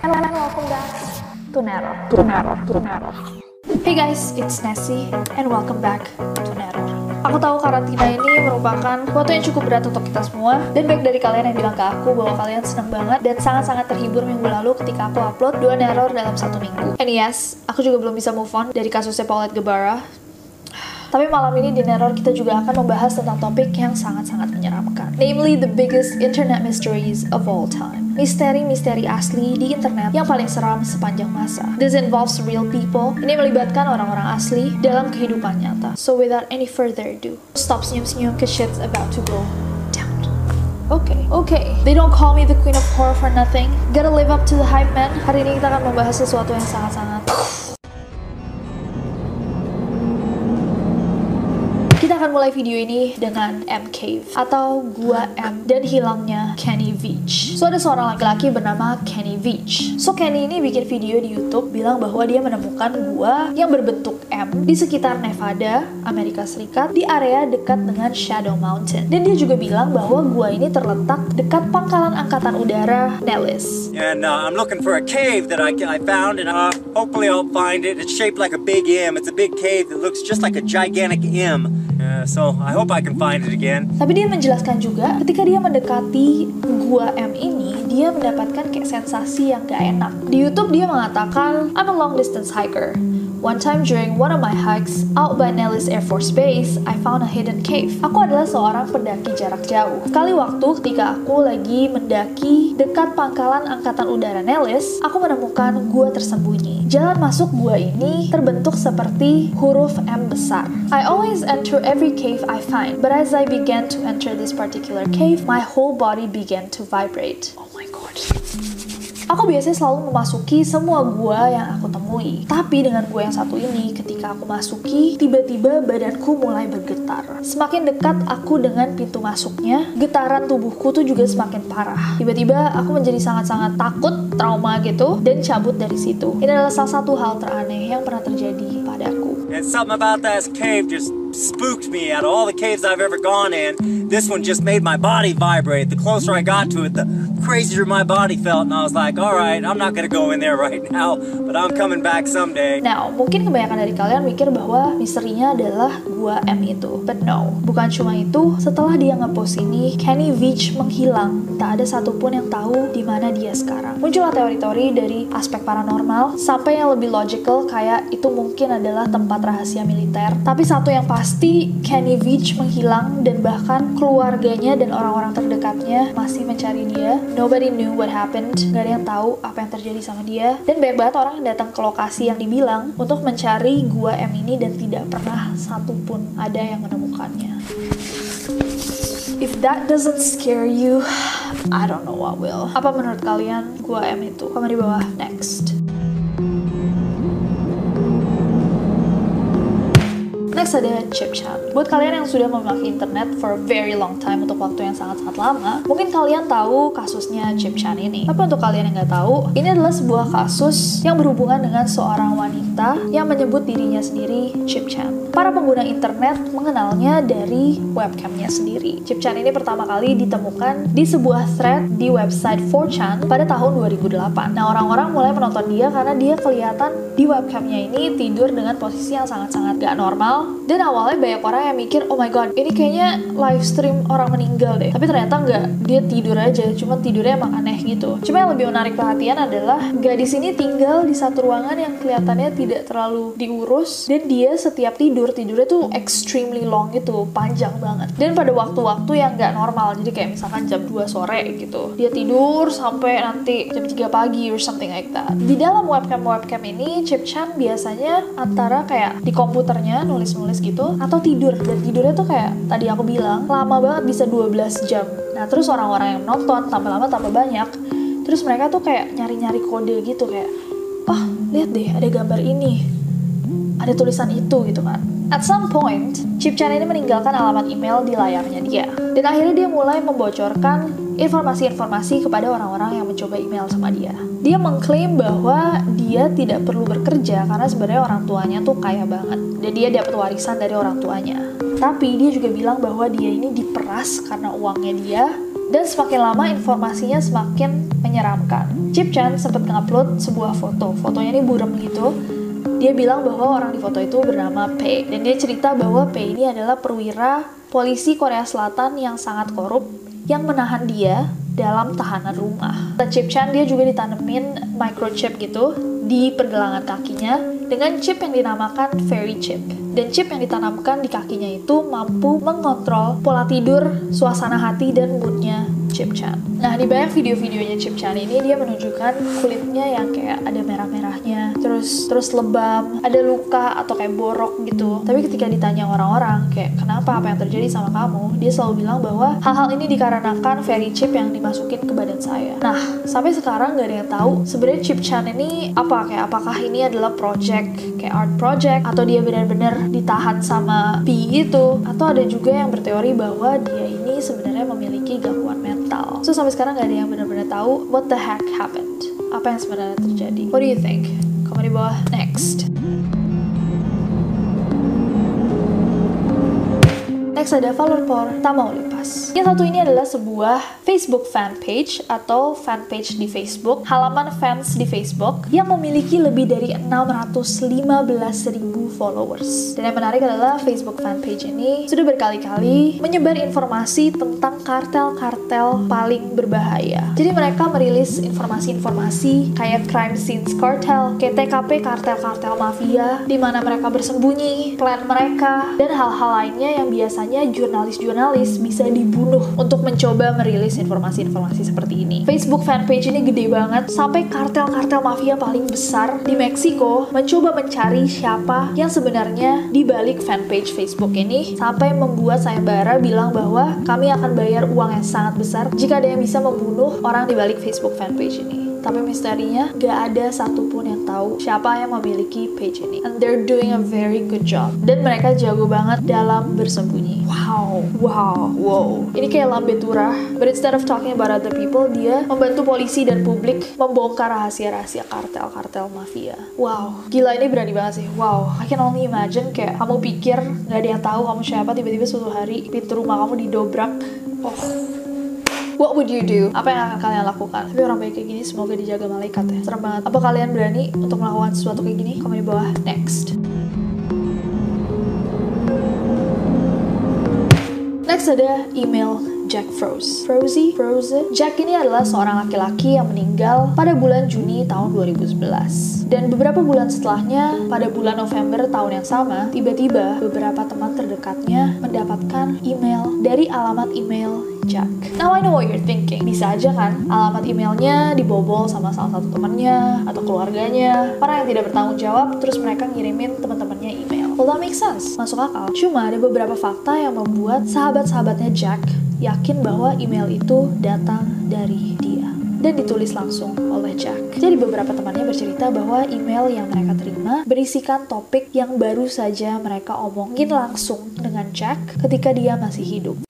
And welcome back to Nero. To Nero. To Nero. Hey guys, it's Nessie and welcome back to Nero. Aku tahu karantina ini merupakan waktu yang cukup berat untuk kita semua dan baik dari kalian yang bilang ke aku bahwa kalian senang banget dan sangat-sangat terhibur minggu lalu ketika aku upload dua neror dalam satu minggu. And yes, aku juga belum bisa move on dari kasusnya Paulette Gebara tapi malam ini di Neror kita juga akan membahas tentang topik yang sangat-sangat menyeramkan. Namely the biggest internet mysteries of all time. Misteri-misteri asli di internet yang paling seram sepanjang masa. This involves real people. Ini melibatkan orang-orang asli dalam kehidupan nyata. So without any further ado, stop senyum-senyum cause shit's about to go down. Okay. Okay. They don't call me the queen of horror for nothing. Gotta live up to the hype man. Hari ini kita akan membahas sesuatu yang sangat-sangat Kita akan mulai video ini dengan M Cave atau Gua M dan hilangnya Kenny Veach. So ada seorang laki-laki bernama Kenny Veach. So Kenny ini bikin video di YouTube bilang bahwa dia menemukan gua yang berbentuk M di sekitar Nevada, Amerika Serikat di area dekat dengan Shadow Mountain. Dan dia juga bilang bahwa gua ini terletak dekat pangkalan angkatan udara Nellis. And uh, I'm looking for a cave that I, I found and uh, hopefully I'll find it. It's shaped like a big M. It's a big cave that looks just like a gigantic M. Uh, so I hope I can find it again. Tapi dia menjelaskan juga ketika dia mendekati gua M ini, dia mendapatkan kayak sensasi yang gak enak. Di YouTube dia mengatakan, I'm a long distance hiker. One time during one of my hikes out by Nellis Air Force Base, I found a hidden cave. Aku adalah seorang pendaki jarak jauh. Sekali waktu ketika aku lagi mendaki dekat pangkalan angkatan udara Nellis, aku menemukan gua tersembunyi. Jalan masuk gua ini terbentuk seperti huruf M besar. I always enter every cave I find, but as I began to enter this particular cave, my whole body began to vibrate. Oh my god. Aku biasanya selalu memasuki semua gua yang aku temui. Tapi dengan gua yang satu ini, ketika aku masuki, tiba-tiba badanku mulai bergetar. Semakin dekat aku dengan pintu masuknya, getaran tubuhku tuh juga semakin parah. Tiba-tiba aku menjadi sangat-sangat takut, trauma gitu, dan cabut dari situ. Ini adalah salah satu hal teraneh yang pernah terjadi padaku. And something about that cave just spooked me out of all the caves I've ever gone in. This one just made my body vibrate. The closer I got to it, the crazier my body felt. And I was like, all right, I'm not gonna go in there right now, but I'm coming back someday. Now, mungkin kebanyakan dari kalian mikir bahwa misterinya adalah gua M itu. But no, bukan cuma itu. Setelah dia ngepost ini, Kenny Veach menghilang. Tak ada satupun yang tahu di mana dia sekarang. Muncullah teori-teori dari aspek paranormal sampai yang lebih logical kayak itu mungkin adalah tempat rahasia militer. Tapi satu yang pasti, Kenny Veach menghilang dan bahkan keluarganya dan orang-orang terdekatnya masih mencari dia. Nobody knew what happened. Gak ada yang tahu apa yang terjadi sama dia. Dan banyak banget orang yang datang ke lokasi yang dibilang untuk mencari gua M ini dan tidak pernah satupun ada yang menemukannya. If that doesn't scare you, I don't know what will. Apa menurut kalian gua M itu? Komen di bawah. Next. Next ada chip chat. Buat kalian yang sudah memakai internet for a very long time untuk waktu yang sangat-sangat lama, mungkin kalian tahu kasusnya chip chat ini. Tapi untuk kalian yang nggak tahu, ini adalah sebuah kasus yang berhubungan dengan seorang wanita yang menyebut dirinya sendiri chip chat. Para pengguna internet mengenalnya dari webcamnya sendiri. Chip chat ini pertama kali ditemukan di sebuah thread di website 4chan pada tahun 2008. Nah, orang-orang mulai menonton dia karena dia kelihatan di webcamnya ini tidur dengan posisi yang sangat-sangat gak normal Dan awalnya banyak orang yang mikir, oh my god, ini kayaknya live stream orang meninggal deh. Tapi ternyata nggak, dia tidur aja, cuma tidurnya emang aneh gitu. Cuma yang lebih menarik perhatian adalah gadis ini tinggal di satu ruangan yang kelihatannya tidak terlalu diurus dan dia setiap tidur tidurnya tuh extremely long gitu, panjang banget. Dan pada waktu-waktu yang nggak normal, jadi kayak misalkan jam 2 sore gitu, dia tidur sampai nanti jam 3 pagi or something like that. Di dalam webcam-webcam ini, Chip Chan biasanya antara kayak di komputernya nulis-nulis gitu atau tidur. Dan tidurnya tuh kayak tadi aku bilang lama banget bisa 12 jam. Nah terus orang-orang yang nonton tambah lama tambah banyak. Terus mereka tuh kayak nyari-nyari kode gitu kayak oh lihat deh ada gambar ini. Ada tulisan itu gitu kan. At some point, Chip Chan ini meninggalkan alamat email di layarnya dia. Dan akhirnya dia mulai membocorkan informasi-informasi kepada orang-orang yang mencoba email sama dia. Dia mengklaim bahwa dia tidak perlu bekerja karena sebenarnya orang tuanya tuh kaya banget. Dan dia dapat warisan dari orang tuanya. Tapi dia juga bilang bahwa dia ini diperas karena uangnya dia dan semakin lama informasinya semakin menyeramkan. Chip Chan sempat ngupload sebuah foto. Fotonya ini buram gitu dia bilang bahwa orang di foto itu bernama P dan dia cerita bahwa P ini adalah perwira polisi Korea Selatan yang sangat korup yang menahan dia dalam tahanan rumah. Chip Chan dia juga ditanemin microchip gitu di pergelangan kakinya dengan chip yang dinamakan Fairy Chip. Dan chip yang ditanamkan di kakinya itu mampu mengontrol pola tidur, suasana hati, dan moodnya Chip Chan. Nah, di banyak video-videonya Chip Chan ini dia menunjukkan kulitnya yang kayak ada merah-merahnya, terus terus lebam, ada luka atau kayak borok gitu. Tapi ketika ditanya orang-orang kayak kenapa apa yang terjadi sama kamu, dia selalu bilang bahwa hal-hal ini dikarenakan fairy chip yang dimasukin ke badan saya. Nah, sampai sekarang nggak ada yang tahu sebenarnya Chip Chan ini apa kayak apakah ini adalah project kayak art project atau dia benar-benar ditahan sama P itu atau ada juga yang berteori bahwa dia ini sebenarnya memiliki gangguan mental. So sampai sekarang nggak ada yang benar-benar tahu what the heck happened. Apa yang sebenarnya terjadi? What do you think? Komen di bawah. Next. Next ada Por Tamaulipas. Yang satu ini adalah sebuah Facebook fan page atau fan page di Facebook, halaman fans di Facebook yang memiliki lebih dari 615.000 followers. Dan yang menarik adalah Facebook fan page ini sudah berkali-kali menyebar informasi tentang kartel-kartel paling berbahaya. Jadi mereka merilis informasi-informasi kayak crime scenes cartel, kayak TKP kartel-kartel mafia, di mana mereka bersembunyi, plan mereka, dan hal-hal lainnya yang biasanya jurnalis-jurnalis bisa dibunuh untuk mencoba merilis informasi-informasi seperti ini. Facebook fanpage ini gede banget, sampai kartel-kartel mafia paling besar di Meksiko mencoba mencari siapa yang sebenarnya di balik fanpage Facebook ini, sampai membuat sayembara bilang bahwa kami akan bayar uang yang sangat besar jika ada yang bisa membunuh orang di balik Facebook fanpage ini tapi misterinya gak ada satupun yang tahu siapa yang memiliki page ini. And they're doing a very good job. Dan mereka jago banget dalam bersembunyi. Wow, wow, wow. Ini kayak lambe turah. But instead of talking about other people, dia membantu polisi dan publik membongkar rahasia-rahasia kartel-kartel mafia. Wow, gila ini berani banget sih. Wow, I can only imagine kayak kamu pikir gak ada yang tahu kamu siapa, tiba-tiba suatu hari pintu rumah kamu didobrak. Oh, What would you do? Apa yang akan kalian lakukan? Tapi orang baik kayak gini semoga dijaga malaikat ya. Serem banget. Apa kalian berani untuk melakukan sesuatu kayak gini? Komen di bawah. Next. Next ada email Jack Froze. Frozy, Froze. Jack ini adalah seorang laki-laki yang meninggal pada bulan Juni tahun 2011. Dan beberapa bulan setelahnya, pada bulan November tahun yang sama, tiba-tiba beberapa teman terdekatnya mendapatkan email dari alamat email Jack. Now I know what you're thinking. Bisa aja kan, alamat emailnya dibobol sama salah satu temannya atau keluarganya, orang yang tidak bertanggung jawab, terus mereka ngirimin teman-temannya email. Well, that makes sense. Masuk akal. Cuma ada beberapa fakta yang membuat sahabat-sahabatnya Jack yakin bahwa email itu datang dari dia dan ditulis langsung oleh Jack. Jadi beberapa temannya bercerita bahwa email yang mereka terima berisikan topik yang baru saja mereka omongin langsung dengan Jack ketika dia masih hidup.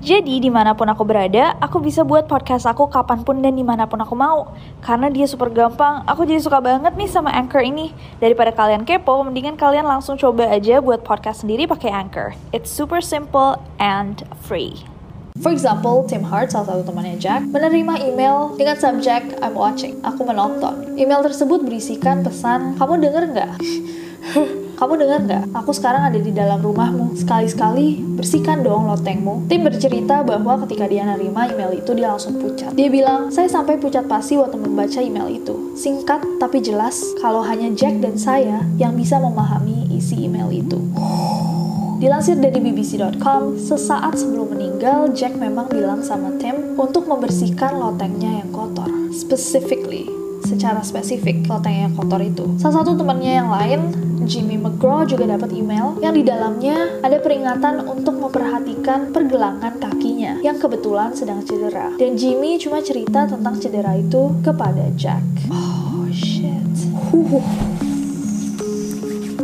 Jadi di mana pun aku berada, aku bisa buat podcast aku kapan pun dan di mana pun aku mau. Karena dia super gampang, aku jadi suka banget nih sama Anchor ini. Daripada kalian kepo, mendingan kalian langsung coba aja buat podcast sendiri pakai Anchor. It's super simple and free. For example, Tim Hart, salah satu temannya Jack, menerima email dengan subjek I'm watching, aku menonton. Email tersebut berisikan pesan, kamu denger nggak? Kamu dengar nggak? Aku sekarang ada di dalam rumahmu. Sekali-sekali bersihkan dong lotengmu. Tim bercerita bahwa ketika dia nerima email itu dia langsung pucat. Dia bilang, saya sampai pucat pasti waktu membaca email itu. Singkat tapi jelas kalau hanya Jack dan saya yang bisa memahami isi email itu. Dilansir dari BBC.com, sesaat sebelum meninggal, Jack memang bilang sama Tim untuk membersihkan lotengnya yang kotor. Specifically, secara spesifik loteng yang kotor itu. Salah satu temannya yang lain, Jimmy McGraw juga dapat email yang di dalamnya ada peringatan untuk memperhatikan pergelangan kakinya yang kebetulan sedang cedera. Dan Jimmy cuma cerita tentang cedera itu kepada Jack. Oh shit. Huh.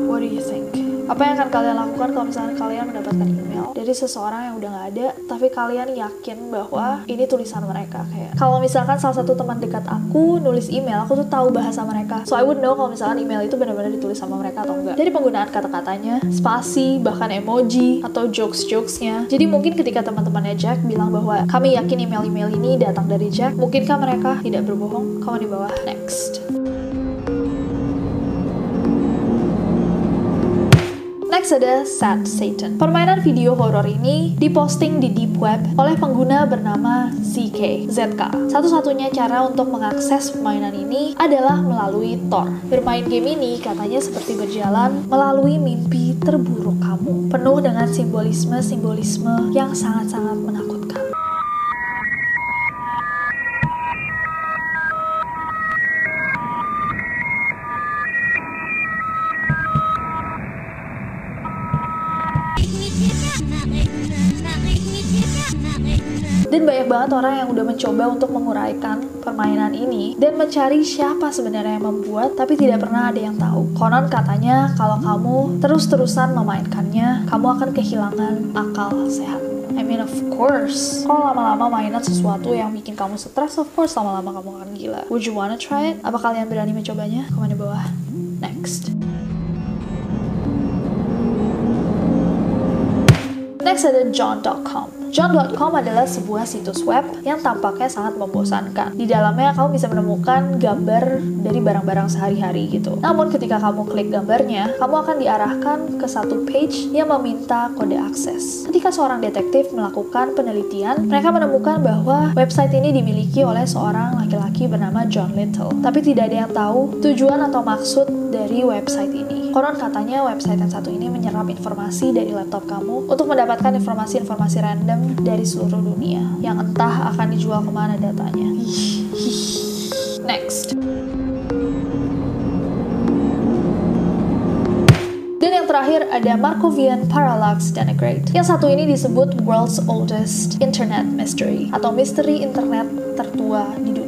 What do you think? Apa yang akan kalian lakukan kalau misalnya kalian mendapatkan email dari seseorang yang udah nggak ada, tapi kalian yakin bahwa ini tulisan mereka kayak. Kalau misalkan salah satu teman dekat aku nulis email, aku tuh tahu bahasa mereka. So I would know kalau misalkan email itu benar-benar ditulis sama mereka atau enggak. Dari penggunaan kata-katanya, spasi, bahkan emoji atau jokes-jokesnya. Jadi mungkin ketika teman-temannya Jack bilang bahwa kami yakin email-email ini datang dari Jack, mungkinkah mereka tidak berbohong? Kamu di bawah. Next. Ada Sad Satan. Permainan video horor ini diposting di deep web oleh pengguna bernama ZK. ZK. Satu-satunya cara untuk mengakses permainan ini adalah melalui Tor. Bermain game ini katanya seperti berjalan melalui mimpi terburuk kamu, penuh dengan simbolisme-simbolisme yang sangat-sangat menakutkan. Dan banyak banget orang yang udah mencoba untuk menguraikan permainan ini dan mencari siapa sebenarnya yang membuat, tapi tidak pernah ada yang tahu. Konon katanya kalau kamu terus-terusan memainkannya, kamu akan kehilangan akal sehat. I mean of course, kalau lama-lama mainan sesuatu yang bikin kamu stres, of course lama-lama kamu akan gila. Would you wanna try it? Apa kalian berani mencobanya? Komen di bawah. Next. Next ada John.com. John.com adalah sebuah situs web yang tampaknya sangat membosankan. Di dalamnya kamu bisa menemukan gambar dari barang-barang sehari-hari gitu. Namun ketika kamu klik gambarnya, kamu akan diarahkan ke satu page yang meminta kode akses. Ketika seorang detektif melakukan penelitian, mereka menemukan bahwa website ini dimiliki oleh seorang laki-laki bernama John Little. Tapi tidak ada yang tahu tujuan atau maksud dari website ini. Konon katanya website yang satu ini menyerap informasi dari laptop kamu untuk mendapatkan informasi-informasi random dari seluruh dunia yang entah akan dijual ke mana datanya. Next. Dan yang terakhir ada Markovian Parallax Denigrate. Yang satu ini disebut World's Oldest Internet Mystery atau misteri internet tertua di dunia.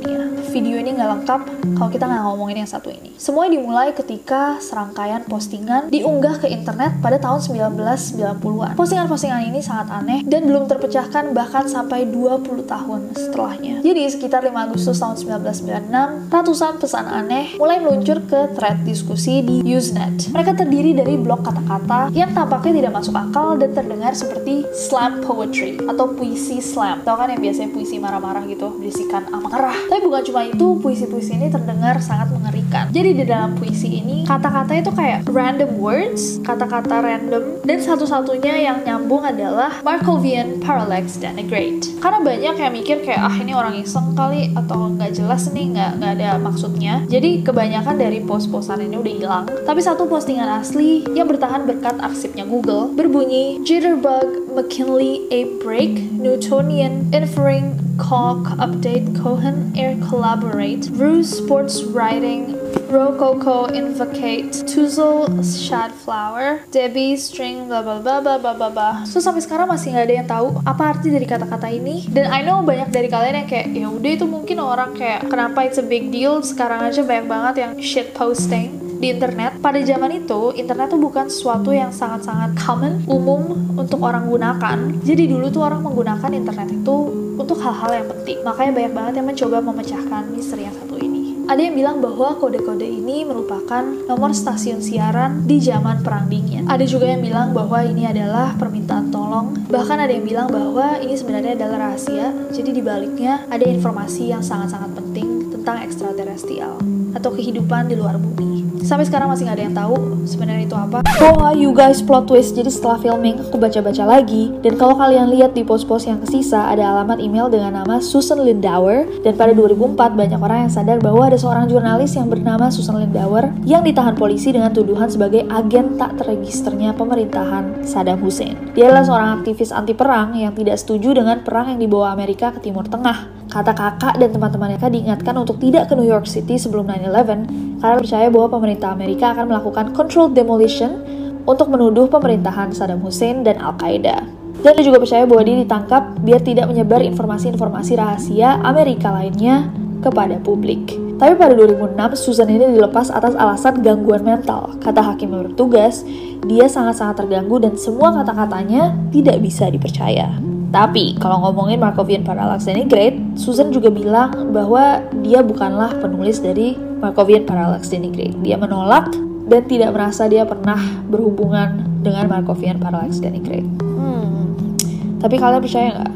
Video ini nggak lengkap kalau kita nggak ngomongin yang satu ini. Semua dimulai ketika serangkaian postingan diunggah ke internet pada tahun 1990-an. Postingan-postingan ini sangat aneh dan belum terpecahkan bahkan sampai 20 tahun setelahnya. Jadi sekitar 5 Agustus tahun 1996, ratusan pesan aneh mulai meluncur ke thread diskusi di Usenet. Mereka terdiri dari blok kata-kata yang tampaknya tidak masuk akal dan terdengar seperti slam poetry atau puisi slam. Tahu kan yang biasanya puisi marah-marah gitu, berisikan amarah. Tapi bukan cuma itu, puisi-puisi ini terdengar sangat mengerikan. Jadi di dalam puisi ini, kata-kata itu kayak random words, kata-kata random, dan satu-satunya yang nyambung adalah Markovian Parallax Denigrate. Karena banyak yang mikir kayak, ah ini orang iseng kali, atau nggak jelas nih, nggak, nggak ada maksudnya. Jadi kebanyakan dari post-postan ini udah hilang. Tapi satu postingan asli yang bertahan berkat arsipnya Google berbunyi Jitterbug McKinley A Break Newtonian Inferring Cock Update Cohen Air Collaborate. Ruse Sports Writing. Rococo Invocate. Tuzel Shadflower. Debbie String bla bla bla bla bla bla bla So sampai sekarang masih nggak ada yang tahu apa arti dari kata-kata ini. Dan I know banyak dari kalian yang kayak ya udah itu mungkin orang kayak kenapa it's a big deal? Sekarang aja banyak banget yang shit posting di internet. Pada zaman itu, internet tuh bukan sesuatu yang sangat-sangat common, umum untuk orang gunakan. Jadi dulu tuh orang menggunakan internet itu untuk hal-hal yang penting. Makanya banyak banget yang mencoba memecahkan misteri yang satu ini. Ada yang bilang bahwa kode-kode ini merupakan nomor stasiun siaran di zaman Perang Dingin. Ada juga yang bilang bahwa ini adalah permintaan tolong. Bahkan ada yang bilang bahwa ini sebenarnya adalah rahasia. Jadi di baliknya ada informasi yang sangat-sangat penting tentang ekstraterestrial atau kehidupan di luar bumi. Sampai sekarang masih nggak ada yang tahu sebenarnya itu apa. Wah, you guys plot twist. Jadi setelah filming, aku baca-baca lagi. Dan kalau kalian lihat di post-post yang kesisa, ada alamat email dengan nama Susan Lindauer. Dan pada 2004, banyak orang yang sadar bahwa ada seorang jurnalis yang bernama Susan Lindauer yang ditahan polisi dengan tuduhan sebagai agen tak terregisternya pemerintahan Saddam Hussein. Dia adalah seorang aktivis anti perang yang tidak setuju dengan perang yang dibawa Amerika ke Timur Tengah. Kata kakak dan teman-teman mereka diingatkan untuk tidak ke New York City sebelum 9-11 karena percaya bahwa pemerintah Amerika akan melakukan controlled demolition untuk menuduh pemerintahan Saddam Hussein dan Al-Qaeda. Dan dia juga percaya bahwa dia ditangkap biar tidak menyebar informasi-informasi rahasia Amerika lainnya kepada publik. Tapi pada 2006, Susan ini dilepas atas alasan gangguan mental. Kata hakim yang bertugas, dia sangat-sangat terganggu dan semua kata-katanya tidak bisa dipercaya. Tapi kalau ngomongin Markovian Parallax Denigrate, Susan juga bilang bahwa dia bukanlah penulis dari Markovian Parallax Denigrate. Dia menolak dan tidak merasa dia pernah berhubungan dengan Markovian Parallax Denigrate. Hmm. Tapi kalian percaya nggak?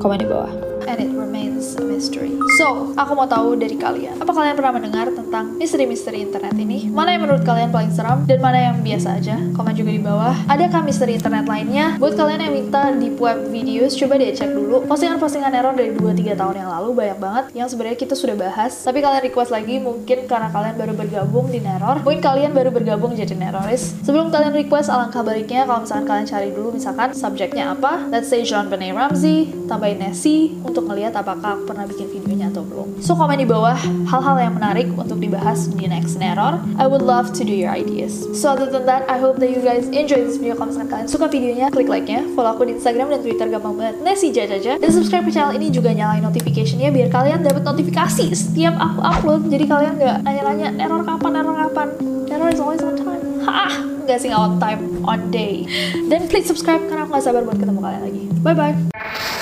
Komen di bawah. And it remains a mystery. So, aku mau tahu dari kalian. Apa kalian pernah mendengar tentang misteri-misteri internet ini? Mana yang menurut kalian paling seram dan mana yang biasa aja? Komen juga di bawah. Adakah misteri internet lainnya? Buat kalian yang minta deep web videos, coba deh cek dulu. Postingan-postingan error dari 2-3 tahun yang lalu banyak banget yang sebenarnya kita sudah bahas. Tapi kalian request lagi mungkin karena kalian baru bergabung di Neror. Mungkin kalian baru bergabung jadi Neroris. Sebelum kalian request, alangkah baiknya kalau misalkan kalian cari dulu misalkan subjeknya apa. Let's say John Benet Ramsey, tambahin Nessie untuk ngelihat apakah aku pernah bikin videonya atau belum. So komen di bawah hal-hal yang menarik untuk dibahas di next Neror. I would love to do your ideas. So other than that, I hope that you guys enjoy this video. Kalau misalkan kalian suka videonya, klik like-nya, follow aku di Instagram dan Twitter gampang banget, Nessie Jajaja. Dan subscribe channel ini juga nyalain notification-nya biar kalian dapat notifikasi setiap aku upload. Jadi kalian nggak nanya-nanya neror kapan, neror kapan. Neror is always on time. Hah, nggak sih on time, on day. Dan please subscribe karena aku nggak sabar buat ketemu kalian lagi. Bye bye.